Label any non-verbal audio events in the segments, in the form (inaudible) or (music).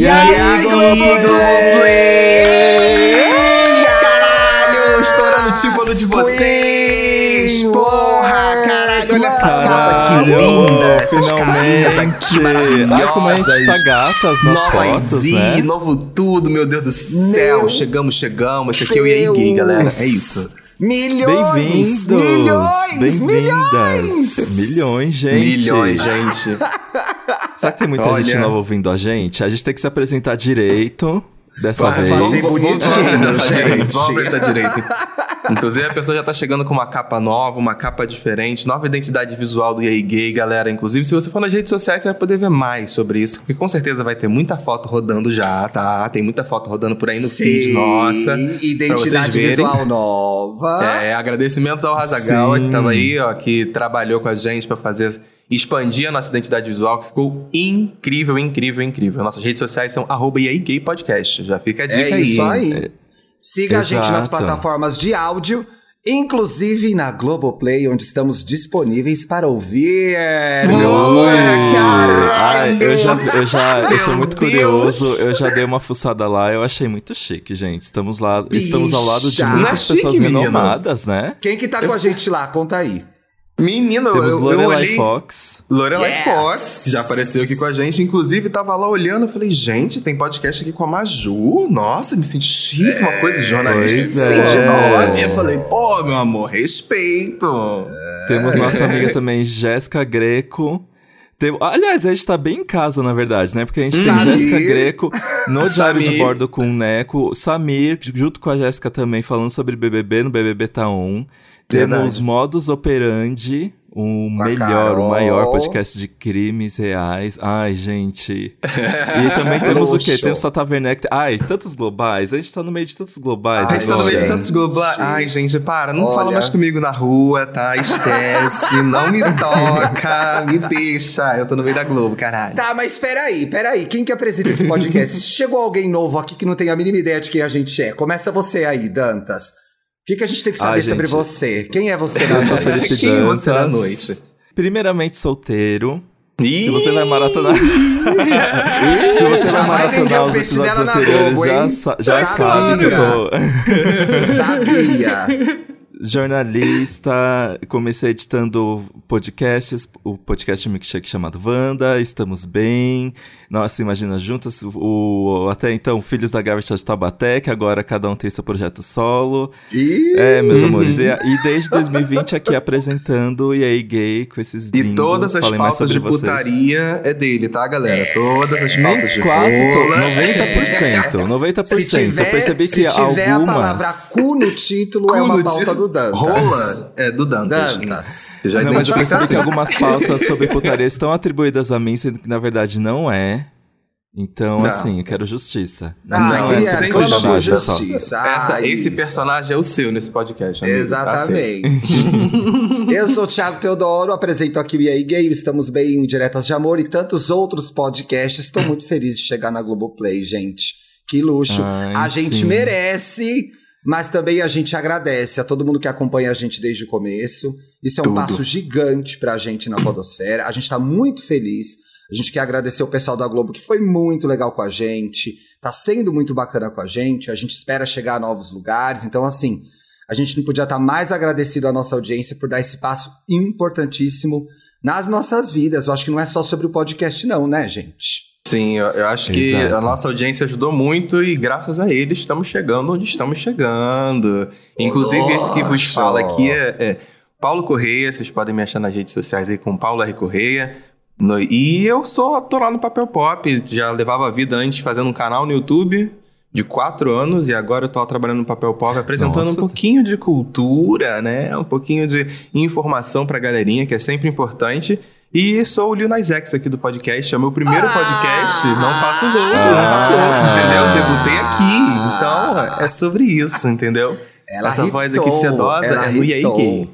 E, aí, Globoplay? Caralho, estourando o tímpano de vocês! Porra, caralho, olha essa capa que linda! Essas carinhas aqui maravilhosas! Ai, como a gente tá gatas nas Nova fotos, ID, né? novo tudo, meu Deus do céu! Meu chegamos, chegamos! Esse aqui é o Gay, galera, é isso! Milhões! Bem-vindos! Milhões! Bem-vindas! Milhões, gente! Milhões, gente! Será que tem muita Olha. gente nova ouvindo a gente? A gente tem que se apresentar direito dessa Vai, vez. fazer bonitinho, gente. direito, Vamos direito. Inclusive, a pessoa já tá chegando com uma capa nova, uma capa diferente, nova identidade visual do EA Gay, galera. Inclusive, se você for nas redes sociais, você vai poder ver mais sobre isso, porque com certeza vai ter muita foto rodando já, tá? Tem muita foto rodando por aí no feed, nossa. Identidade visual nova. É, agradecimento ao Razagawa, Sim. que tava aí, ó, que trabalhou com a gente pra fazer expandir a nossa identidade visual, que ficou incrível, incrível, incrível. Nossas redes sociais são arroba Podcast. Já fica a dica É aí. isso hein? aí. Siga a gente nas Exato. plataformas de áudio, inclusive na Globoplay, onde estamos disponíveis para ouvir. Meu amor, Ui! caralho! Ai, eu já, eu já, eu sou muito Deus! curioso. Eu já dei uma fuçada lá, eu achei muito chique, gente. Estamos lá, estamos ao lado de Bicha! muitas é chique, pessoas menino? renomadas, né? Quem que tá com a gente lá? Conta aí. Menino, eu, Temos eu Lorelai olhei... Fox. Lorelai Yes! Fox, que já apareceu aqui com a gente. Inclusive, tava lá olhando, eu falei, gente, tem podcast aqui com a Maju. Nossa, me senti chique, uma coisa de jornalista. Pois se é. nome. Eu falei, pô, meu amor, respeito. Temos nossa amiga também, Jéssica Greco. Tem- Aliás, a gente tá bem em casa, na verdade, né? Porque a gente tem Samir. Jéssica Greco no Diário de. Bordo com o Neco. Samir, junto com a Jéssica também, falando sobre BBB no BBB Tá On. Temos Verdade. Modus Operandi, Com a melhor, o maior podcast de crimes reais. Ai, gente. E também (laughs) temos o quê? Temos Werneck. Ai, tantos globais. A gente tá no meio de tantos globais A gente tá no meio de tantos globais. Ai, gente, para, não Olha. fala mais comigo na rua, tá? Esquece, (laughs) não me toca, me deixa. Eu tô no meio da Globo, caralho. Tá, mas peraí, peraí. Quem que apresenta esse podcast? (laughs) Chegou alguém novo aqui que não tem a mínima ideia de quem a gente é. Começa você aí, Dantas. O que, que a gente tem que saber Ai, sobre você? Quem é você na noite? Quem é você na noite? Primeiramente solteiro. Se você vai maratonar. Se você Já vai maratonar o os peixe episódios dela na anteriores, Globo, já, já Sabia. sabe que eu tô. Sabia. Jornalista, comecei editando podcasts, o podcast Milkshake chamado Wanda, estamos bem, nossa, imagina juntas, o, até então Filhos da Garbage de Taubaté, que agora cada um tem seu projeto solo, Ih, é, meus Uhum. amores, e, e desde 2020 aqui apresentando e aí gay com esses E todas as pautas de vocês. putaria é dele, tá, galera? Todas as pautas de quase rola. to- 90%, 90%. se tiver, eu percebi se que tiver algumas... a palavra cu no título, Cu é uma pauta do Dantas. Rola é do Dantas. Dantas. Você já Não, mas eu percebi que assim. algumas pautas sobre putaria estão atribuídas a mim, sendo que na verdade não é. Então, Não. assim, eu quero justiça. Ah, Não, queria, sem clama por sacanagem, só. justiça. Essa- Ah, esse isso. personagem é o seu nesse podcast, amigo. Tá. Exatamente. Eu sou o Thiago Teodoro, apresento aqui o EA Gay, estamos bem em Diretas de Amor e tantos outros podcasts. Estou muito feliz de chegar na Globoplay, gente. Que luxo. Ai, a gente sim. merece, mas também a gente agradece a todo mundo que acompanha a gente desde o começo. Isso é um Tudo. passo gigante pra gente na Podosfera. A gente tá muito feliz. A gente quer agradecer o pessoal da Globo que foi muito legal com a gente, tá sendo muito bacana com a gente. A gente espera chegar a novos lugares. Então, assim, a gente não podia estar mais agradecido à nossa audiência por dar esse passo importantíssimo nas nossas vidas. Eu acho que não é só sobre o podcast, não, né, gente? Sim, eu, acho que Exato. a nossa audiência ajudou muito e graças a eles estamos chegando onde estamos chegando. Inclusive, esse que vos Nossa. fala aqui é, é Paulo Correia, vocês podem me achar nas redes sociais aí com Paulo R. Correia. No- e eu sou ator lá no Papel Pop, já levava a vida antes fazendo um canal no YouTube de quatro anos e agora eu tô trabalhando no Papel Pop apresentando Nossa. um pouquinho de cultura, né? Um pouquinho de informação pra galerinha, que é sempre importante. E sou o Lil Nas X aqui do podcast, é o meu primeiro Ah! podcast, não faço os outros, não faço outros, entendeu? Debutei aqui, então é sobre isso, Ah. entendeu? Ela Essa voz aqui sedosa é do irritou. Gay.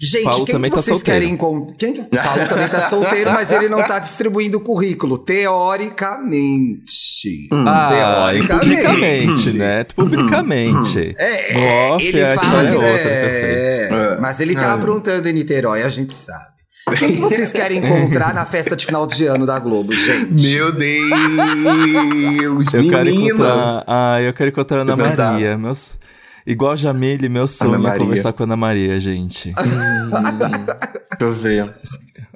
Gente, Paulo quem também que tá vocês solteiro. querem encontrar? Quem que... Paulo também tá solteiro, mas ele não tá distribuindo currículo. Teoricamente. Ah, e Teoricamente. publicamente, né? Publicamente. É, No off, ele fala que é outra, é, mas ele tá É. aprontando em Niterói, a gente sabe. Quem que vocês querem encontrar na festa de final de ano da Globo, gente? Meu Deus! Eu quero menina! encontrar. Ah, eu quero encontrar a Ana pensava. Maria. Meus... Igual Jamile, meu sonho é Maria. conversar com a Ana Maria, gente. (laughs) Deixa eu ver.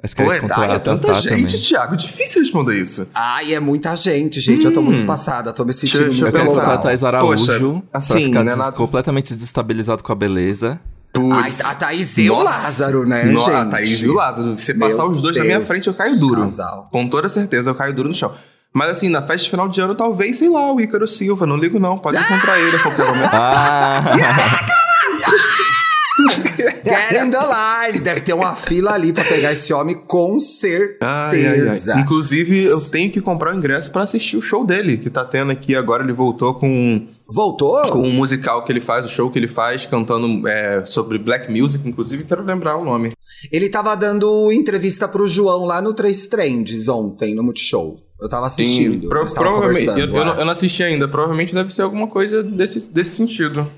Mas quero é, encontrar tá, é a tanta Tatá gente, também. Thiago. Difícil responder isso. Ai, é muita gente, gente. Eu tô muito passada, tô me sentindo Deixa eu Eu muito quero encontrar a. Thais Araújo Poxa, pra assim, ficar não é des- nada- completamente desestabilizado com a beleza. Putz. a Thaís e o. Lázaro, né, No- gente? A Thaís e o Lázaro. Se Meu passar os dois na minha Deus, frente, eu caio duro. casal. Com toda certeza, eu caio duro no chão. Mas assim, na festa de final de ano, talvez, sei lá, o Ícaro Silva. Não ligo não, pode encontrar ele a qualquer momento. Ah! (laughs) Get in the (laughs) line. Deve ter uma fila ali pra pegar esse homem, com Ai, ai, ai. certeza. Inclusive, eu tenho que comprar o ingresso pra assistir o show dele, que tá tendo aqui agora. Ele voltou com, Voltou? com um musical que ele faz, o show que ele faz, cantando é, sobre black music. Inclusive, quero lembrar o nome. Ele tava dando entrevista pro João lá no Três Trends ontem, no Multishow. Eu tava assistindo. pro- eles tavam provavelmente. Eu, eu não, eu não assisti ainda. Provavelmente deve ser alguma coisa desse, desse sentido.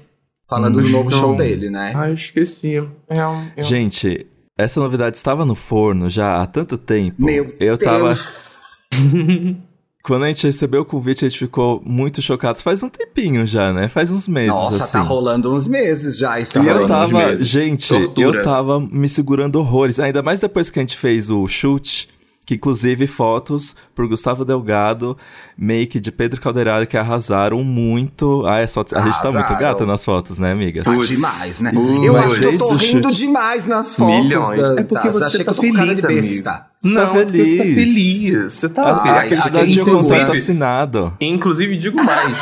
Falando do novo show. show dele, né? Ai, esqueci. É um, é um- Gente, essa novidade estava no forno já há tanto tempo. Meu eu tava. Deus. (laughs) Quando a gente recebeu o convite, a gente ficou muito chocado. Faz um tempinho já, né? Faz uns meses. Nossa, assim. tá rolando uns meses já isso Tá E eu rolando uns tava, meses. gente, Tortura. eu tava me segurando horrores. Ainda mais depois que a gente fez o chute, que inclusive fotos por Gustavo Delgado, make de Pedro Calderaro, que arrasaram muito. Ah, as fotos, a gente tá muito gata nas fotos, né, amiga? Tá demais, né? Putz. eu acho que eu tô rindo demais nas fotos. Milhões. Dantas. É porque você Achei tá que eu tô com cara de feliz, besta. Tá Não, porque você tá feliz. feliz. Você tá A, Ai, a felicidade de um contrato Inclusive, assinado. inclusive, digo mais.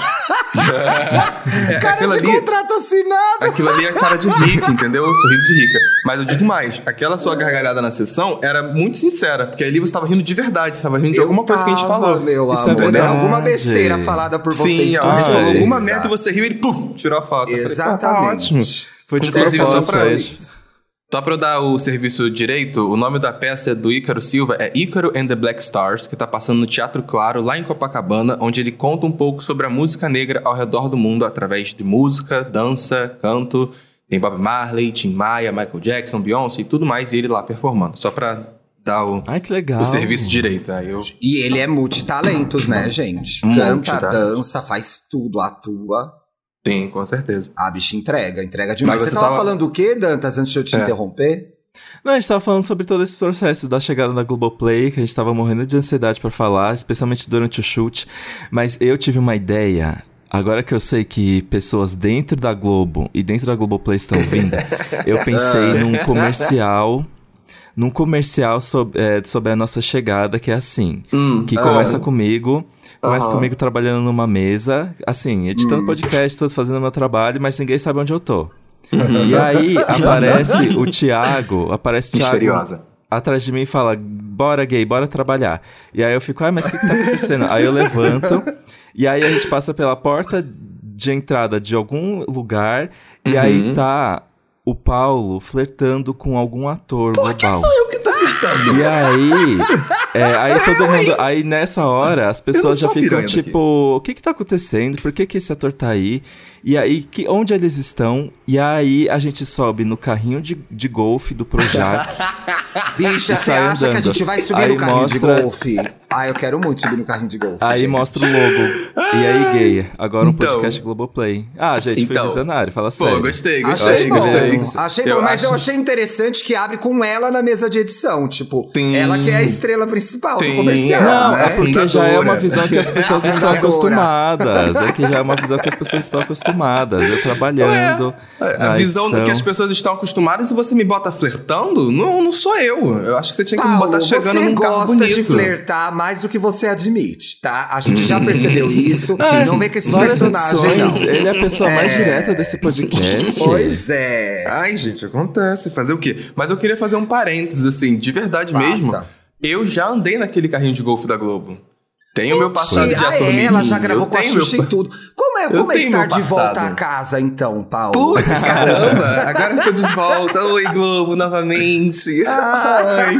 (laughs) é, Cara de ali, contrato assinado. aquilo ali é cara de rica, (laughs) entendeu? Sorriso de rica. Mas eu digo mais. Aquela sua gargalhada na sessão era muito sincera. Porque ali você tava rindo de verdade. Você tava rindo de Eu alguma coisa que a gente tava, falou. Meu Isso é amor, verdade. Alguma besteira falada por vocês. Sim, ó, você falou alguma merda e você riu e ele puf, tirou a foto. Eu falei, "Ah, tá ótimo. Exatamente. Foi de Inclusive, só propósito, pra- é. Só pra eu dar o serviço direito, o nome da peça do Ícaro Silva é Ícaro and the Black Stars, que tá passando no Teatro Claro, lá em Copacabana, onde ele conta um pouco sobre a música negra ao redor do mundo através de música, dança, canto. Tem Bob Marley, Tim Maia, Michael Jackson, Beyoncé e tudo mais, e ele lá performando. Só pra dar o, Ai, que legal. o serviço direito. Aí eu... E ele é multitalentos, né, gente? Canta, tá? dança, faz tudo, atua. Sim, com certeza. A bicha entrega, entrega demais. Mas Você, você tava, tava- falando o quê, Dantas, antes de eu te É. interromper? Não, a gente tava falando sobre todo esse processo da chegada da Globoplay, que a gente tava morrendo de ansiedade pra falar, especialmente durante o chute. Mas eu tive uma ideia. Agora que eu sei que pessoas dentro da Globo e dentro da Globoplay estão vindo, (laughs) eu pensei num comercial. Num comercial sobre, é, sobre a nossa chegada, que é assim. que começa comigo. Começa comigo trabalhando numa mesa, assim, editando podcast, todos fazendo meu trabalho, mas ninguém sabe onde eu tô. E aí (laughs) aparece o Thiago, aparece o Thiago Misteriosa. atrás de mim e fala: Bora, gay, bora trabalhar. E aí eu fico, ai, mas o que, que tá acontecendo? aí eu levanto, (laughs) e aí a gente passa pela porta de entrada de algum lugar, e aí tá o Paulo flertando com algum ator global. eu que tô gritando. E aí, é, aí todo mundo, aí nessa hora as pessoas já ficam tipo, o que que tá acontecendo? Por que que esse ator tá aí? E aí, que, onde eles estão? E aí a gente sobe no carrinho de, de golfe do Projac. (laughs) Bicha, você acha que a andando. gente vai subir Aí no carrinho mostra- de golfe? Ah, eu quero muito subir no carrinho de golfe. aí gente. mostra o logo. E aí, gay, agora um Então. podcast Globoplay. Ah, gente, foi Então. visionário, fala Pô, sério. gostei, Achei gostei, bom, gostei. achei bom, mas eu achei interessante que abre com ela na mesa de edição, tipo, Sim. ela que é a estrela principal Sim. do comercial, Não, né? é porque já é uma visão que as (laughs) pessoas É a estão acostumadas. É que já é uma visão que as pessoas estão acostumadas. Eu trabalhando. A na visão edição. que as pessoas estão acostumadas e você me bota flertando? Não, não sou eu. Eu acho que você tinha que me Paulo, botar chegando você num carro gosta bonito. de flertar mais do que você admite, tá? A gente já percebeu isso. (laughs) não vem com esse Várias personagem, não. Ele é a pessoa mais É. direta desse podcast. Pois é. Ai, gente, acontece. Fazer o quê? Mas eu queria fazer um parênteses, assim, de verdade Faça. mesmo. Eu já andei naquele carrinho de golfe da Globo. Tenho meu passado de ah, ator é, ela já gravou eu com a tenho Xuxa meu... e tudo. Como é, Eu como é estar de volta a casa, então, Paulo? Putz, caramba! Agora estou de volta. Oi, Globo, novamente. Ai,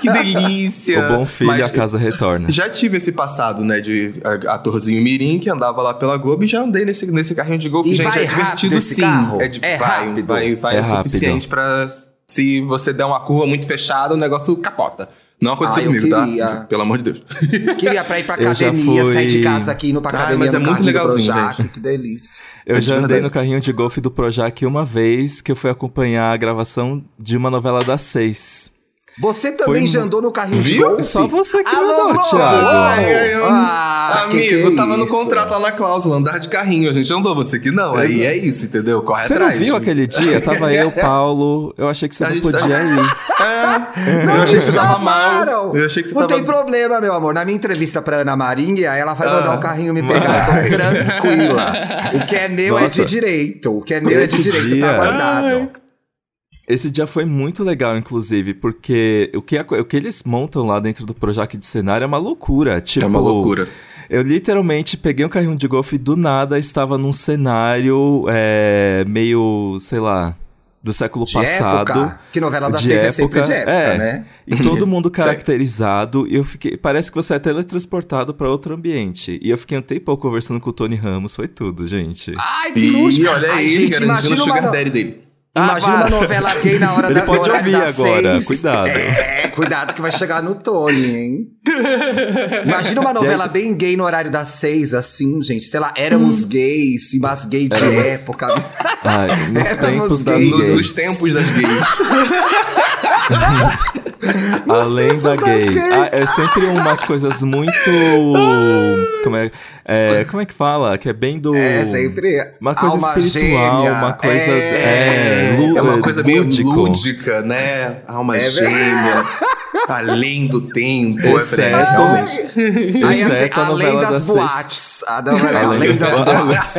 que delícia. O bom filho, Mas a casa retorna. Já tive esse passado, né, de a- atorzinho mirim que andava lá pela Globo e já andei nesse, nesse carrinho de golfe. E Gente, vai é divertido sim. carro? É, de- É vai, rápido? vai, vai É o rápido. suficiente pra se você der uma curva muito fechada, o negócio capota. Não aconteceu Ah, eu comigo, tá? queria. Pelo amor de Deus. (laughs) Queria pra ir pra academia, fui- sair de casa aqui, indo pra Ah, academia mas é no muito legalzinho, Projac, gente. que delícia. Eu É já de andei verdade. no carrinho de golfe do Projac uma vez que eu fui acompanhar a gravação de uma novela das seis. Você também Foi já andou no carrinho de Viu? golfe? Só você que Alô, mandou, Globo! Thiago. Ai, Ai, eu- Ah, que Amigo, que é tava no contrato lá na cláusula, andar de carrinho. A gente não andou, você que não. Aí é isso, entendeu? Corre Você não atrás. viu aquele dia? Tava eu, (laughs) Paulo. Eu achei que você A não tá- podia ir. (laughs) É, eu achei que você tava mal. chamaram. Eu achei que você Não tava... tem problema, meu amor. Na minha entrevista pra Ana Marinha, ela vai mandar Ah, o carrinho me pegar. Eu tô tranquila. O que é meu é de Nossa. direito. O que é meu é de Esse direito, dia- tá guardado. Esse dia foi muito legal, inclusive, porque o que, o que eles montam lá dentro do Projac de cenário é uma loucura. Tipo, É uma loucura. Eu literalmente peguei um carrinho de golfe e do nada estava num cenário é, meio, sei lá, do século De passado. época. Que novela da de seis é sempre de época, época, é. né? E todo (laughs) mundo caracterizado. E eu fiquei. Parece que você é teletransportado pra outro ambiente. E eu fiquei um tempo conversando com o Tony Ramos. Foi tudo, gente. Ai, que luxo. olha Ai, aí, gente, o imagina uma, sugar no- daddy dele. Imagina Ah, uma novela gay na hora Ele da pode ouvir das agora, seis. cuidado. É, cuidado que vai chegar no Tony, hein? Imagina uma novela bem gay no horário das seis, assim, gente. Sei lá, éramos gays, sim, mas gay de época. Ai, nos Éramos tempos das gays. Gays. Nos tempos das gays. (laughs) (laughs) Além da gay. Ah, é sempre umas (laughs) coisas muito. Como é, é, como é que fala? Que é bem do. É sempre Uma coisa alma espiritual, gêmea. uma coisa. É, É, É uma coisa meio lúdico. lúdica, né? Alma É gêmea. (laughs) Além do tempo. Exceto- É, realmente. Aí, assim, a além novela das das boates. A novela- além das das boates.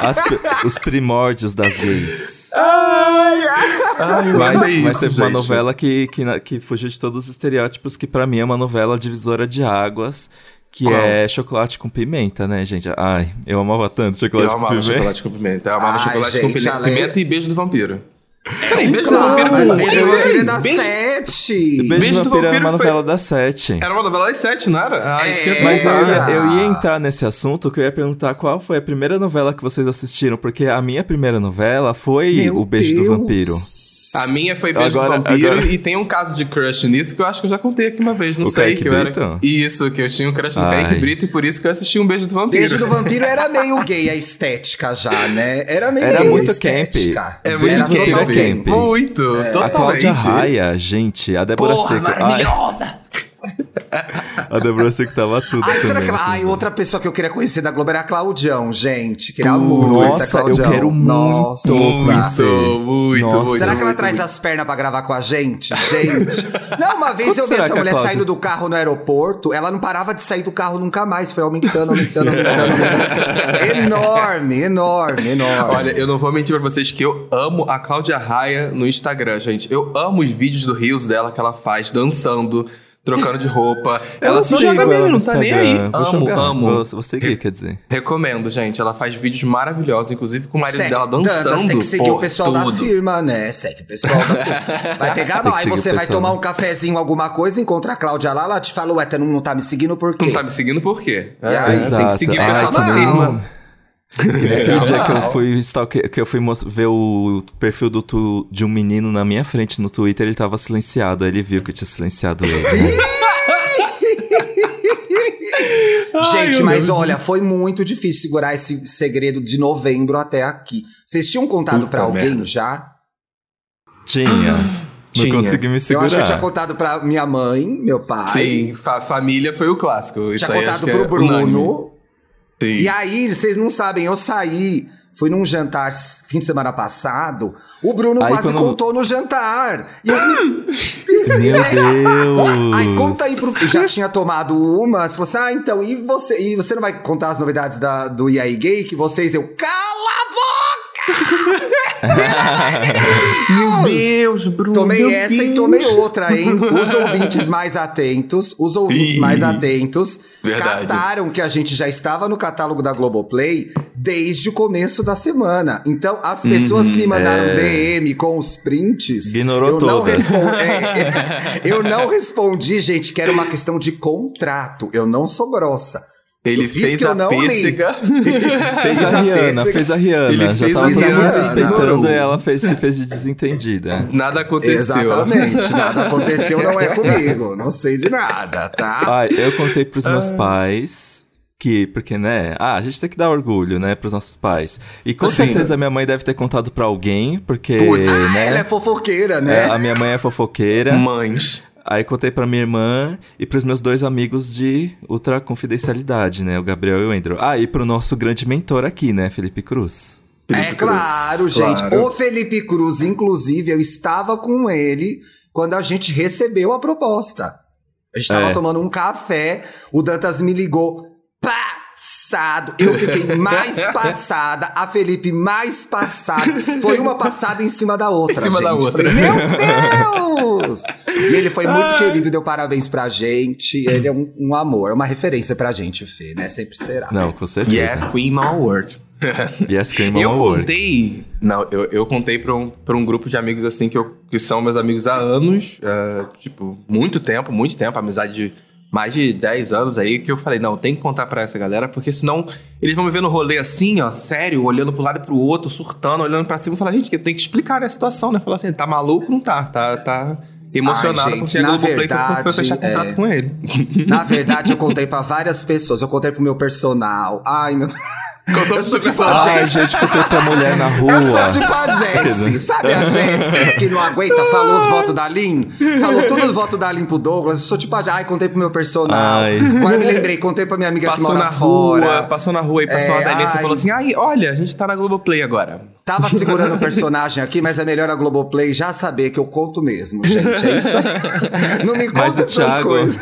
As os primórdios das gays. Ai, Mas, olha mas isso, teve uma gente. novela que, que, que fugiu de todos os estereótipos, que pra mim é uma novela divisora de águas, que Qual? é chocolate com pimenta, né, gente? Ai, eu amava tanto chocolate Eu com amava pimenta. chocolate com pimenta. Eu amava Ai, chocolate com gente, pimenta, além- pimenta e beijo do vampiro. Peraí, beijo do vampiro Beijo do Vampiro é da Beijo- sete. Beijo, Beijo do do Vampiro era uma foi- novela das sete. Era uma novela das sete, não era? Ah, isso que eu Mas eu ia, eu ia entrar nesse assunto, que eu ia perguntar qual foi a primeira novela que vocês assistiram, porque a minha primeira novela foi Meu O Beijo Deus. do Vampiro. A minha foi Beijo Agora- do Vampiro agora- e tem um caso de crush nisso que eu acho que eu já contei aqui uma vez, não O sei. Kaique que eu era... Brito? Isso, que eu tinha um crush no Ai. Kaique Brito e por isso que eu assisti um Beijo do Vampiro. Beijo do Vampiro era meio (laughs) gay a estética já, né? Era meio Era gay muito a estética. É Beijo muito Era é camp. camp. Muito, A totalmente. Cláudia Raia, gente, a Débora Porra, Seco. Ai, maravilhosa! (laughs) a Débora Seco tava tudo Ai, será também. que ela... assim, Ai, outra pessoa que eu queria conhecer da Globo era a Claudião, gente. Queria muito conhecer a Nossa, eu Claudião. quero muito Nossa. Muito, muito, Nossa. muito. Será que ela muito, traz muito. as pernas pra gravar com a gente? Gente. (laughs) Não, uma vez Quanto eu vi essa que mulher Cláudia- saindo do carro no aeroporto, ela não parava de sair do carro nunca mais. Foi aumentando, aumentando, aumentando, aumentando. (laughs) enorme, enorme, enorme. Olha, eu não vou mentir pra vocês que eu amo a Cláudia Raia no Instagram, gente. Eu amo os vídeos do Rios dela que ela faz dançando, trocando de roupa. ela sigo joga bem, não tá nem aí. Vou Amo, jogar. amo. Vou, vou seguir, quer dizer. Recomendo, gente. Ela faz vídeos maravilhosos, inclusive com o marido Segue- dela dançando. tem que seguir o pessoal da tudo. firma, né? Segue o pessoal da firma. (laughs) Vai pegar mal. Aí você vai tomar um cafezinho, alguma coisa, encontra a Cláudia lá, ela te fala, ué, tu não, não tá me seguindo por quê? Não tá me seguindo por quê? É, aí? tem que seguir o pessoal da firma. Aquele dia que eu fui stalker, que eu fui ver o perfil do tu- de um menino na minha frente no Twitter, ele tava silenciado, aí ele viu que eu tinha silenciado ele. né? (laughs) Gente, meu mas Deus. olha, foi muito difícil segurar esse segredo de novembro até aqui. Vocês tinham contado Puta pra alguém merda. já? Tinha. Não Tinha. consegui me Eu segurar. acho que eu tinha contado pra minha mãe, meu pai. Sim, fa- família foi o clássico. Isso Tinha aí contado pro é Bruno. Sim. E aí, vocês não sabem, eu saí, fui num jantar fim de semana passado, o Bruno Aí quase quando- contou no jantar. E eu, Meu (laughs) Deus! Aí conta aí pro. Já tinha tomado uma, você falou assim: ah, então, e você? E você não vai contar as novidades da, do IAI Gay? Que vocês, eu. Cala a (laughs) (laughs) Meu Deus, Bruno. Tomei meu essa e Deus. tomei outra, hein? Os ouvintes mais atentos, os ouvintes Ih, mais atentos, verdade. cataram que a gente já estava no catálogo da Globoplay desde o começo da semana. Então, as pessoas que me mandaram é. DM com os prints. Ignorou eu não, todas. é, é, (laughs) eu não respondi, gente, que era uma questão de contrato. Eu não sou grossa. Ele fez a pêssega. (laughs) Fez a Rihanna, fez a Rihanna. Ele Já fez tava todo mundo Rihanna, suspeitando demorou. e ela fez, se fez de desentendida. Nada aconteceu. Exatamente. Nada (laughs) aconteceu, não é comigo. Não sei de nada, tá? Ai, eu contei pros meus pais que, porque, né? Ah, a gente tem que dar orgulho, né, pros nossos pais. E com Sim. certeza minha mãe deve ter contado pra alguém, porque, Putz. Ah, né? ela é fofoqueira, é, né? a minha mãe é fofoqueira. Mães. Aí contei pra minha irmã e pros meus dois amigos de ultra confidencialidade, né? O Gabriel e o Andrew. Ah, e pro nosso grande mentor aqui, né? Felipe Cruz. É Felipe claro, Cruz, gente. claro. O Felipe Cruz, inclusive, eu estava com ele quando a gente recebeu a proposta. A gente estava É. tomando um café, o Dantas me ligou passado. Eu fiquei mais (laughs) passada, a Felipe mais passada. Foi uma passada em cima da outra. Em cima gente. da outra. Falei, Meu Deus! E ele foi muito querido, deu parabéns pra gente. Ele é um, um amor, é uma referência pra gente, Fê, né? Sempre será. Não, com certeza. Yes, Queen Mal Work. Yes, Eu on Work. contei. Não, eu, eu contei pra um, pra um grupo de amigos assim que, eu, que são meus amigos há anos. é, tipo, muito tempo, muito tempo, amizade de mais de 10 anos aí, que eu falei, não, tem que contar pra essa galera, porque senão eles vão me ver no rolê assim, ó, sério, olhando pro lado e pro outro, surtando, olhando pra cima e falar, gente, que tem que explicar a situação, né? Falar assim, tá maluco? Não tá, tá, tá emocionado Ai, gente, porque a Globoplay foi- foi verdade, fechar contrato é. com ele. (laughs) Na verdade, eu contei pra várias pessoas. Eu contei pro meu personal. Ai, meu Deus. Contou Eu sou seu tipo a Ai, gente, contei pra mulher na rua. Eu sou tipo a Jessie. Sabe a Jessie que não aguenta? Falou os votos da Lin? Falou todos os votos da Lin pro Douglas. Eu sou tipo a Jessie. Ai, contei pro meu personal. Ai. Agora me lembrei. Contei pra minha amiga Passou que mora na fora. rua, passou na rua e passou É, uma velhinha e falou assim: ai, olha, a gente tá na Globoplay agora. Tava segurando o (laughs) personagem aqui, mas é melhor a Globoplay já saber que eu conto mesmo, gente. É isso aí. Não me conta essas Thiago, coisas.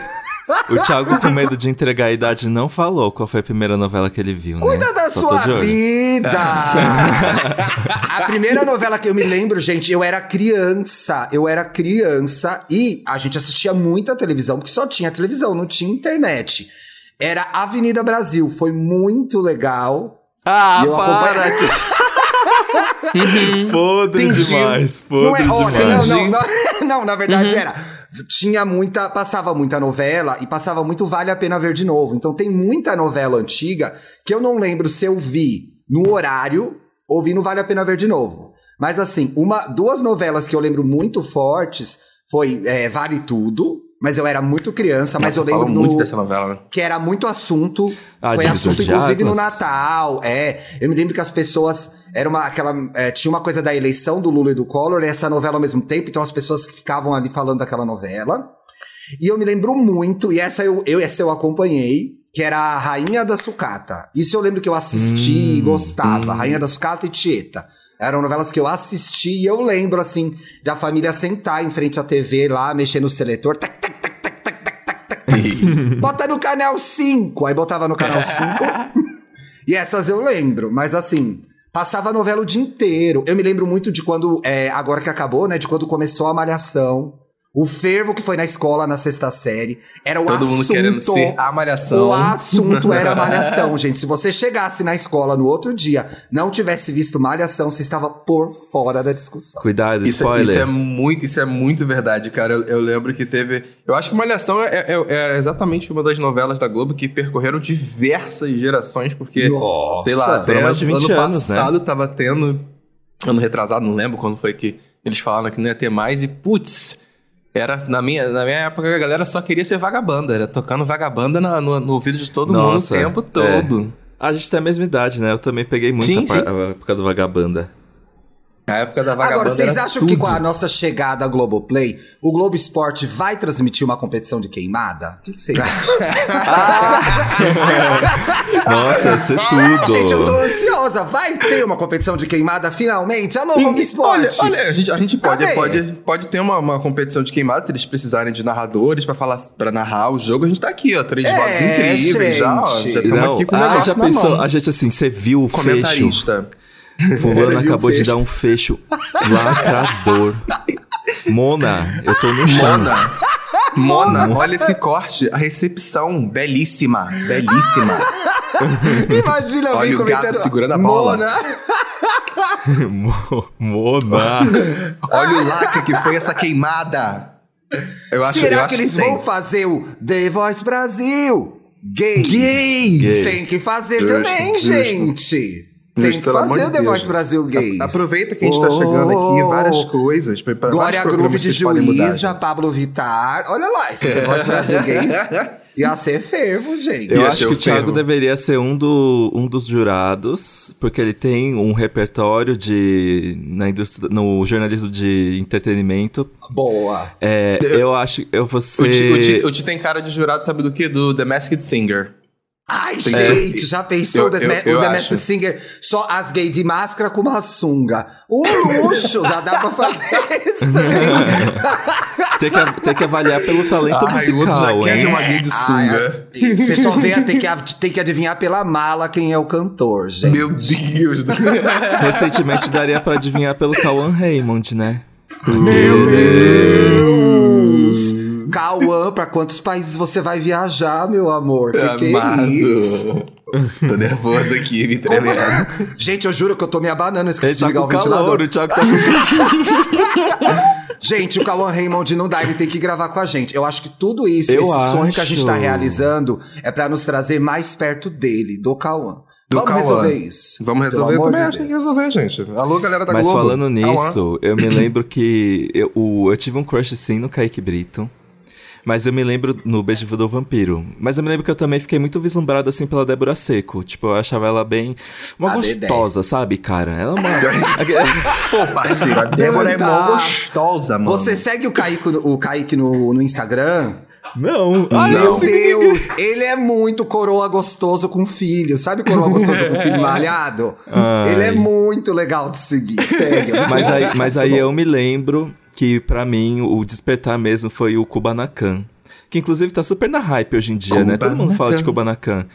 O Thiago, com medo de entregar a idade, não falou qual foi a primeira novela que ele viu, Cuida né? da Só sua vida! (laughs) a primeira novela que eu me lembro, gente, eu era criança. Eu era criança e a gente assistia muita televisão, porque só tinha televisão, não tinha internet. Era Avenida Brasil. Foi muito legal. Ah, E eu para! acompanho- Podre Entendi. demais, Não é, podre olha, demais. não, não, não, não, na verdade era. Tinha muita. Passava muita novela e passava muito Vale a Pena Ver de Novo. Então tem muita novela antiga que eu não lembro se eu vi no horário ou vi no Vale a Pena Ver de Novo. Mas assim, uma, duas novelas que eu lembro muito fortes foi é, Vale Tudo, mas eu era muito criança, mas Nossa, eu lembro do, muito dessa novela, né? que era muito assunto. Ah, foi assunto, inclusive, no? Natal. É. Eu me lembro que as pessoas. Era uma. Aquela, é, tinha uma coisa da eleição do Lula e do Collor, e essa novela ao mesmo tempo, então as pessoas ficavam ali falando daquela novela. E eu me lembro muito, e essa eu, eu, essa eu acompanhei, que era a Rainha da Sucata. Isso eu lembro que eu assisti e Hum, gostava. hum. Rainha da Sucata e Tieta. Eram novelas que eu assisti e eu lembro, assim, da família sentar em frente à TV lá, mexer no seletor. Tac, tac, tac, tac, tac, tac, tac, tac. (laughs) Bota no canal 5. Aí botava no canal (laughs) 5. e essas eu lembro. Mas assim, passava a novela o dia inteiro. Eu me lembro muito de quando, é, agora que acabou, né? De quando começou a Malhação. O fervo que foi na escola na sexta série. Era o Todo assunto. mundo querendo ser a malhação. O assunto era (laughs) malhação, gente. Se você chegasse na escola no outro dia, não tivesse visto malhação, você estava por fora da discussão. Cuidado, Isso, spoiler. isso é muito, isso é muito verdade, cara. Eu, eu lembro que teve. Eu acho que Malhação é, é- é exatamente uma das novelas da Globo que percorreram diversas gerações, porque, Nossa, sei lá, até mais de 20 ano anos, né? passado tava tendo. Ano retrasado, não lembro quando foi que eles falaram que não ia ter mais, e putz. Era, na, minha, na minha época, a galera só queria ser vagabanda. Era tocando vagabanda na- no, no ouvido de todo Nossa, mundo o tempo todo. A gente tem a mesma idade, né? Eu também peguei muito Sim, a, sim. a época do Vagabanda. A época da vagabanda Agora, vocês era acham tudo. que com a nossa chegada à Globoplay, o Globo Esporte vai transmitir uma competição de queimada? O que, que vocês acham? (laughs) Nossa, ia ser tudo. Gente, eu tô ansiosa. Vai ter uma competição de queimada finalmente? Alô, Globo Olha, Esporte! olha, a gente, a gente pode, Cadê? pode, pode ter uma, uma competição de queimada, se eles precisarem de narradores pra falar para narrar o jogo, a gente tá aqui, ó, três É, vozes incríveis já, ó, gente. já estamos aqui com o ah, negócio já na pensou? mão. A gente assim, você viu o fecho. Fulano acabou de dar um fecho lacrador. Mona, eu tô no chão. Mona, Mona, olha esse corte, a recepção, belíssima, belíssima. (laughs) Imagina Olha alguém o gato comentando. segurando a bola. Mona, (laughs) Mo- Mona. Olha o lacre que foi essa queimada. Eu acho, será eu que eles tem. vão fazer o The Voice Brasil? Gays. Gays. Tem que fazer Justo, também, justo. gente. Tem que fazer o de. Voice Brasil Gays. Aproveita que a gente tá chegando aqui, várias coisas. Pra, pra Glória Groove de que Juíza, gente. Pablo Vittar. Olha lá, esse The Voice Brasil Gays (laughs) ia ser fervo, gente. Eu Ia acho ser que o Thiago fervo. deveria ser um, do, um dos jurados, porque ele tem um repertório de na indústria, no jornalismo de entretenimento. Boa. É, (laughs) eu acho eu vou O Ti, o, ser. Ti, o Ti tem cara de jurado, sabe do quê? Do The Masked Singer. Ai, gente, já pensou Eu- das- eu- o eu The acho. Masked Singer? Só as gays de máscara com uma sunga. O luxo, já dá pra fazer isso (laughs) também. Tem que, tem que avaliar pelo talento Ai, o já musical, quer hein? uma gay de sunga. Ai, Você só vê, tem que, tem que adivinhar pela mala quem é o cantor, gente. Meu Deus. Recentemente daria pra adivinhar pelo Cauan Raymond, né? Meu Deus! Cauã, pra quantos países você vai viajar, meu amor? Que que é isso? Tô nervoso aqui, me tremendo. Gente, eu juro que eu tô me abanando, esqueci de ligar o ventilador. calor, o Thiago tá (laughs) (laughs) Gente, o Cauã Raymond não dá, ele tem que gravar com a gente. Eu acho que tudo isso, Eu esse sonho que a gente tá acho. realizando, é pra nos trazer mais perto dele, do Cauã. Do Vamos Cauã. resolver isso. Vamos resolver, eu também de acho que tem que resolver, gente. Alô, galera da Mas Globo. falando Cauã. nisso, eu me lembro que eu, o- eu tive um crush sim no Kaique Brito. Mas eu me lembro no Beijo do Vampiro. Mas eu me lembro que eu também fiquei muito vislumbrado assim pela Débora Seco. Tipo, eu achava ela bem. Uma A Dedé. gostosa, sabe, cara? Ela é uma. (laughs) (laughs) Pô, parceiro, a Débora é mó Tá. gostosa, mano. Você segue o Kaique, o Kaique no, no Instagram? Não! Ai, Meu eu sei que- Deus, ele é muito coroa gostoso com filho. Sabe coroa gostoso com filho (laughs) malhado? Ai. Ele é muito legal de seguir, sério. (laughs) Mas aí, mas aí eu me lembro que pra mim o despertar mesmo foi o Kubanacan. Que inclusive tá super na hype hoje em dia, né? Todo mundo fala de Kubanacan.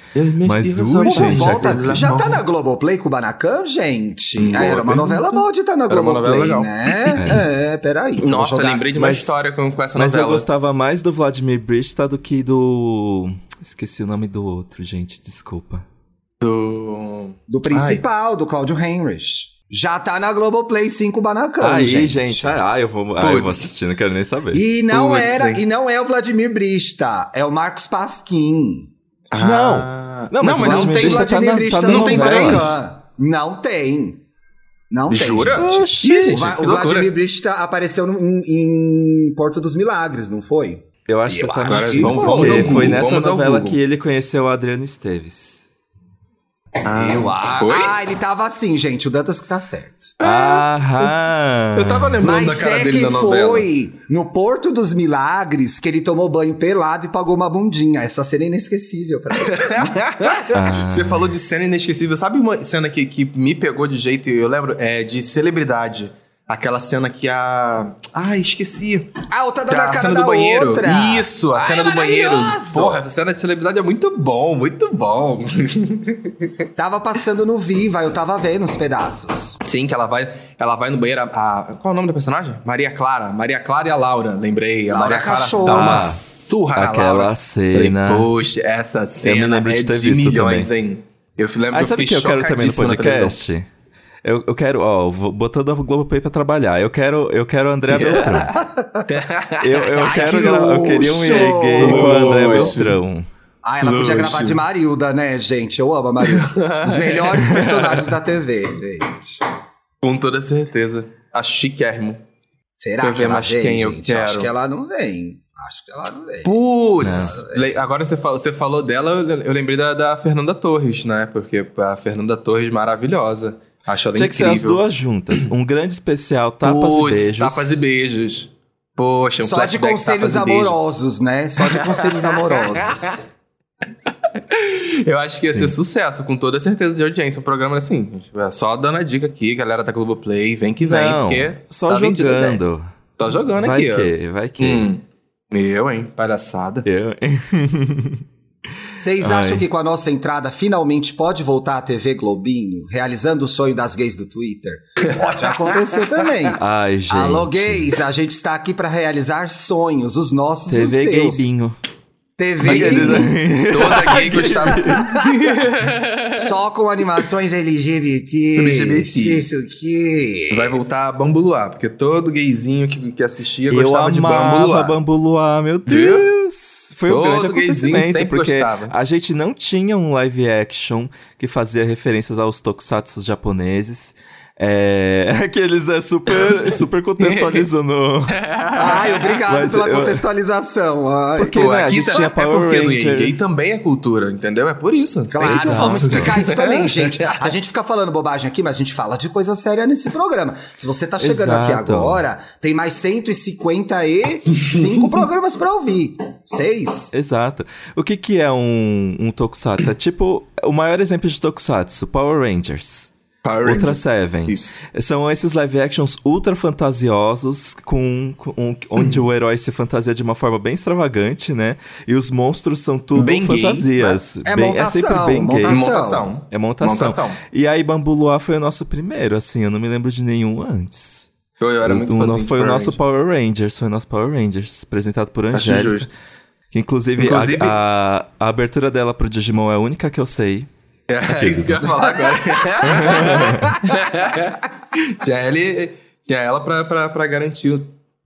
Mas Como gente, volta? Já amor. tá na Globoplay com o Banacan, gente? Boa Ah, era uma novela boa de estar na novela Globoplay, né? É, peraí. vou Nossa, lembrei de uma Mas- história com, com essa Mas eu novela. gostava mais do Vladimir Brista do que do. Esqueci o nome do outro, gente, desculpa. Do... Do principal, do Cláudio Heinrich. Já tá na Globoplay 5 Banacan, Aí, gente. gente, ah, eu vou, ah, eu vou Puts. assistir, não quero nem saber. E não Putz, era, hein. e não é o Vladimir Brista, é o Marcos Pasquim. Ah, Não, mas não, o mas Não tem Brista tá Vladimir Brista tá no na não tem. Banacan. Não tem. Não tem. Jura? gente. Oxi, gente, O, Va- que o. Vladimir Brista apareceu no- em, em Porto dos Milagres, não foi? Eu acho que Eu você tá acho que vamos, foi. vamos ao Foi Foi nessa novela que ele conheceu a Adriana Esteves. Eu acho. Oi? Ah, ele tava assim, gente. O Dantas que tá certo. Aham. Eu tava lembrando da Mas cara é dele que na novela. foi no Porto dos Milagres que ele tomou banho pelado e pagou uma bundinha. Essa cena é inesquecível pra mim. Ah. (laughs) Você falou de cena inesquecível. Sabe uma cena que, que me pegou de jeito, e eu lembro? É de celebridade. Aquela cena que a. Ai, esqueci. A outra Que dando é a a cara cena da do banheiro. outra. Isso, a Ai, cena do banheiro. Porra, essa cena de celebridade é muito bom, muito bom. (laughs) Tava passando no Viva, eu tava vendo os pedaços. Sim, que ela vai, ela vai no banheiro. A, a- qual é o nome da personagem? Maria Clara. Maria Clara e a Laura, lembrei. A Laura Maria Clara Cachorro. dá uma Ah, surra na aquela Laura. cena. Falei, Poxa, essa cena lembro de é ter de visto milhões, também. hein? Eu lembro Aí que eu sabe o que eu quero também no na podcast? Eu, eu quero, ó, botando a Globoplay pra trabalhar. Eu quero, eu quero a Andréa Beltrão. (laughs) Eu, eu Ai, quero que gra- eu queria um! EA gay com a Andréa Luxo. Beltrão. Ah, ela podia Luxo. gravar de Marilda, né, gente? Eu amo a Marilda. Os melhores (laughs) personagens da TV, gente. Com toda certeza. Acho chiquérrimo. Será eu que ela vem, quem eu gente? Acho quero. que ela não vem. Acho que ela não vem. Putz! Agora você falou, você falou dela, eu eu lembrei da, da Fernanda Torres, né? Porque a Fernanda Torres maravilhosa. Acho ela Tinha que ser incrível. as duas juntas. Um grande especial, tapas Putz, e beijos. Tapas e beijos. Poxa, um Só de conselhos amorosos, né? Só de conselhos (laughs) amorosos. Eu acho que ia Sim. ser sucesso, com toda certeza de audiência. O programa era assim, gente, é só dando a dica aqui, galera da Globoplay, vem que vem, Não, porque só tá jogando. Tô jogando Vai aqui, que, vai ó. que. Hum, eu, hein? Palhaçada. Eu... (laughs) Vocês acham que com a nossa entrada finalmente pode voltar a TV Globinho, realizando o sonho das gays do Twitter? Pode acontecer também. (laughs) Ai, gente. Alô, gays, a gente está aqui para realizar sonhos, os nossos e os TV seus. Gaybinho. TV Gaybinho, (laughs) Toda gay gostava. (laughs) só com animações LGBT. LGBT. Isso aqui. Vai voltar a Bambuluá, porque todo gayzinho que, que assistia Eu gostava de amava Bambuluá. Bambuluá, meu Viu? Foi um grande acontecimento, porque gostava. a gente não tinha um live action que fazia referências aos tokusatsu japoneses. É, (laughs) aqueles, né, super, super (laughs) contextualizando. Ai, obrigado Mas pela eu- contextualização. Ai. Porque, Pô, né, a aqui gente tá- tinha é Power porque no Ranger. gay também é cultura, entendeu? É por isso. Claro, Exato. vamos explicar isso também, (laughs) gente. A gente fica falando bobagem aqui, mas a gente fala de coisa séria nesse programa. Se você tá chegando aqui Exato. agora, tem mais 155 programas pra ouvir. Seis? Exato. O que que é um, um tokusatsu? É tipo, o maior exemplo de tokusatsu, Power Rangers. Power Ultra Ranger. Seven. Isso. São esses live actions ultra fantasiosos, com, com- onde o herói se fantasia de uma forma bem extravagante, né? E os monstros são tudo Bem gay, fantasias. né? É bem, montação, é sempre bem gay. montação. Montação. É montação. Montação. E aí Bambu Luar foi o nosso primeiro, assim, eu não me lembro de nenhum antes. Eu, eu era muito O- foi o nosso Ranger. Power Rangers, foi o nosso Power Rangers, apresentado por Acho Angélica. justo. Que inclusive, Inclusive- A, a, a abertura dela pro Digimon é a única que eu sei. É isso que eu ia falar agora. (laughs) tinha, ele, tinha ela pra, pra, pra garantir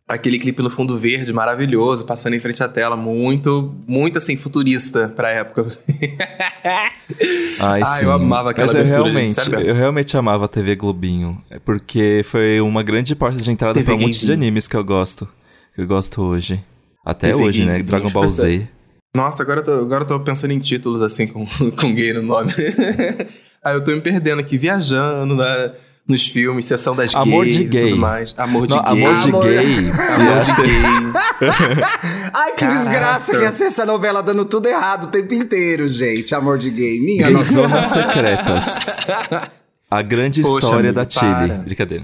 aquele clipe no fundo verde maravilhoso, passando em frente à tela, muito, muito assim, futurista pra época. Ai, (laughs) Ah, sim. eu amava aquela Mas eu abertura, gente, realmente, mesmo. eu realmente amava a TV Globinho. é Porque foi uma grande porta de entrada TV pra um monte de animes que eu gosto. Que eu gosto hoje. Até hoje, né? Dragon Ball Z. Nossa, agora eu tô, agora eu tô pensando em títulos assim com, (laughs) com gay no nome. Aí (laughs) eu tô me perdendo aqui, viajando né, nos filmes, sessão das Amor gays de e gay. tudo mais. Amor de Não, gay. amor de Amor- gay. Amor de gay. (laughs) Ai, que Caraca. desgraça que ia ser essa novela dando tudo errado o tempo inteiro, gente. Amor de gay. Minha nossa. Zonas Secretas. A grande Poxa, história amigo, da Chile. para. Brincadeira.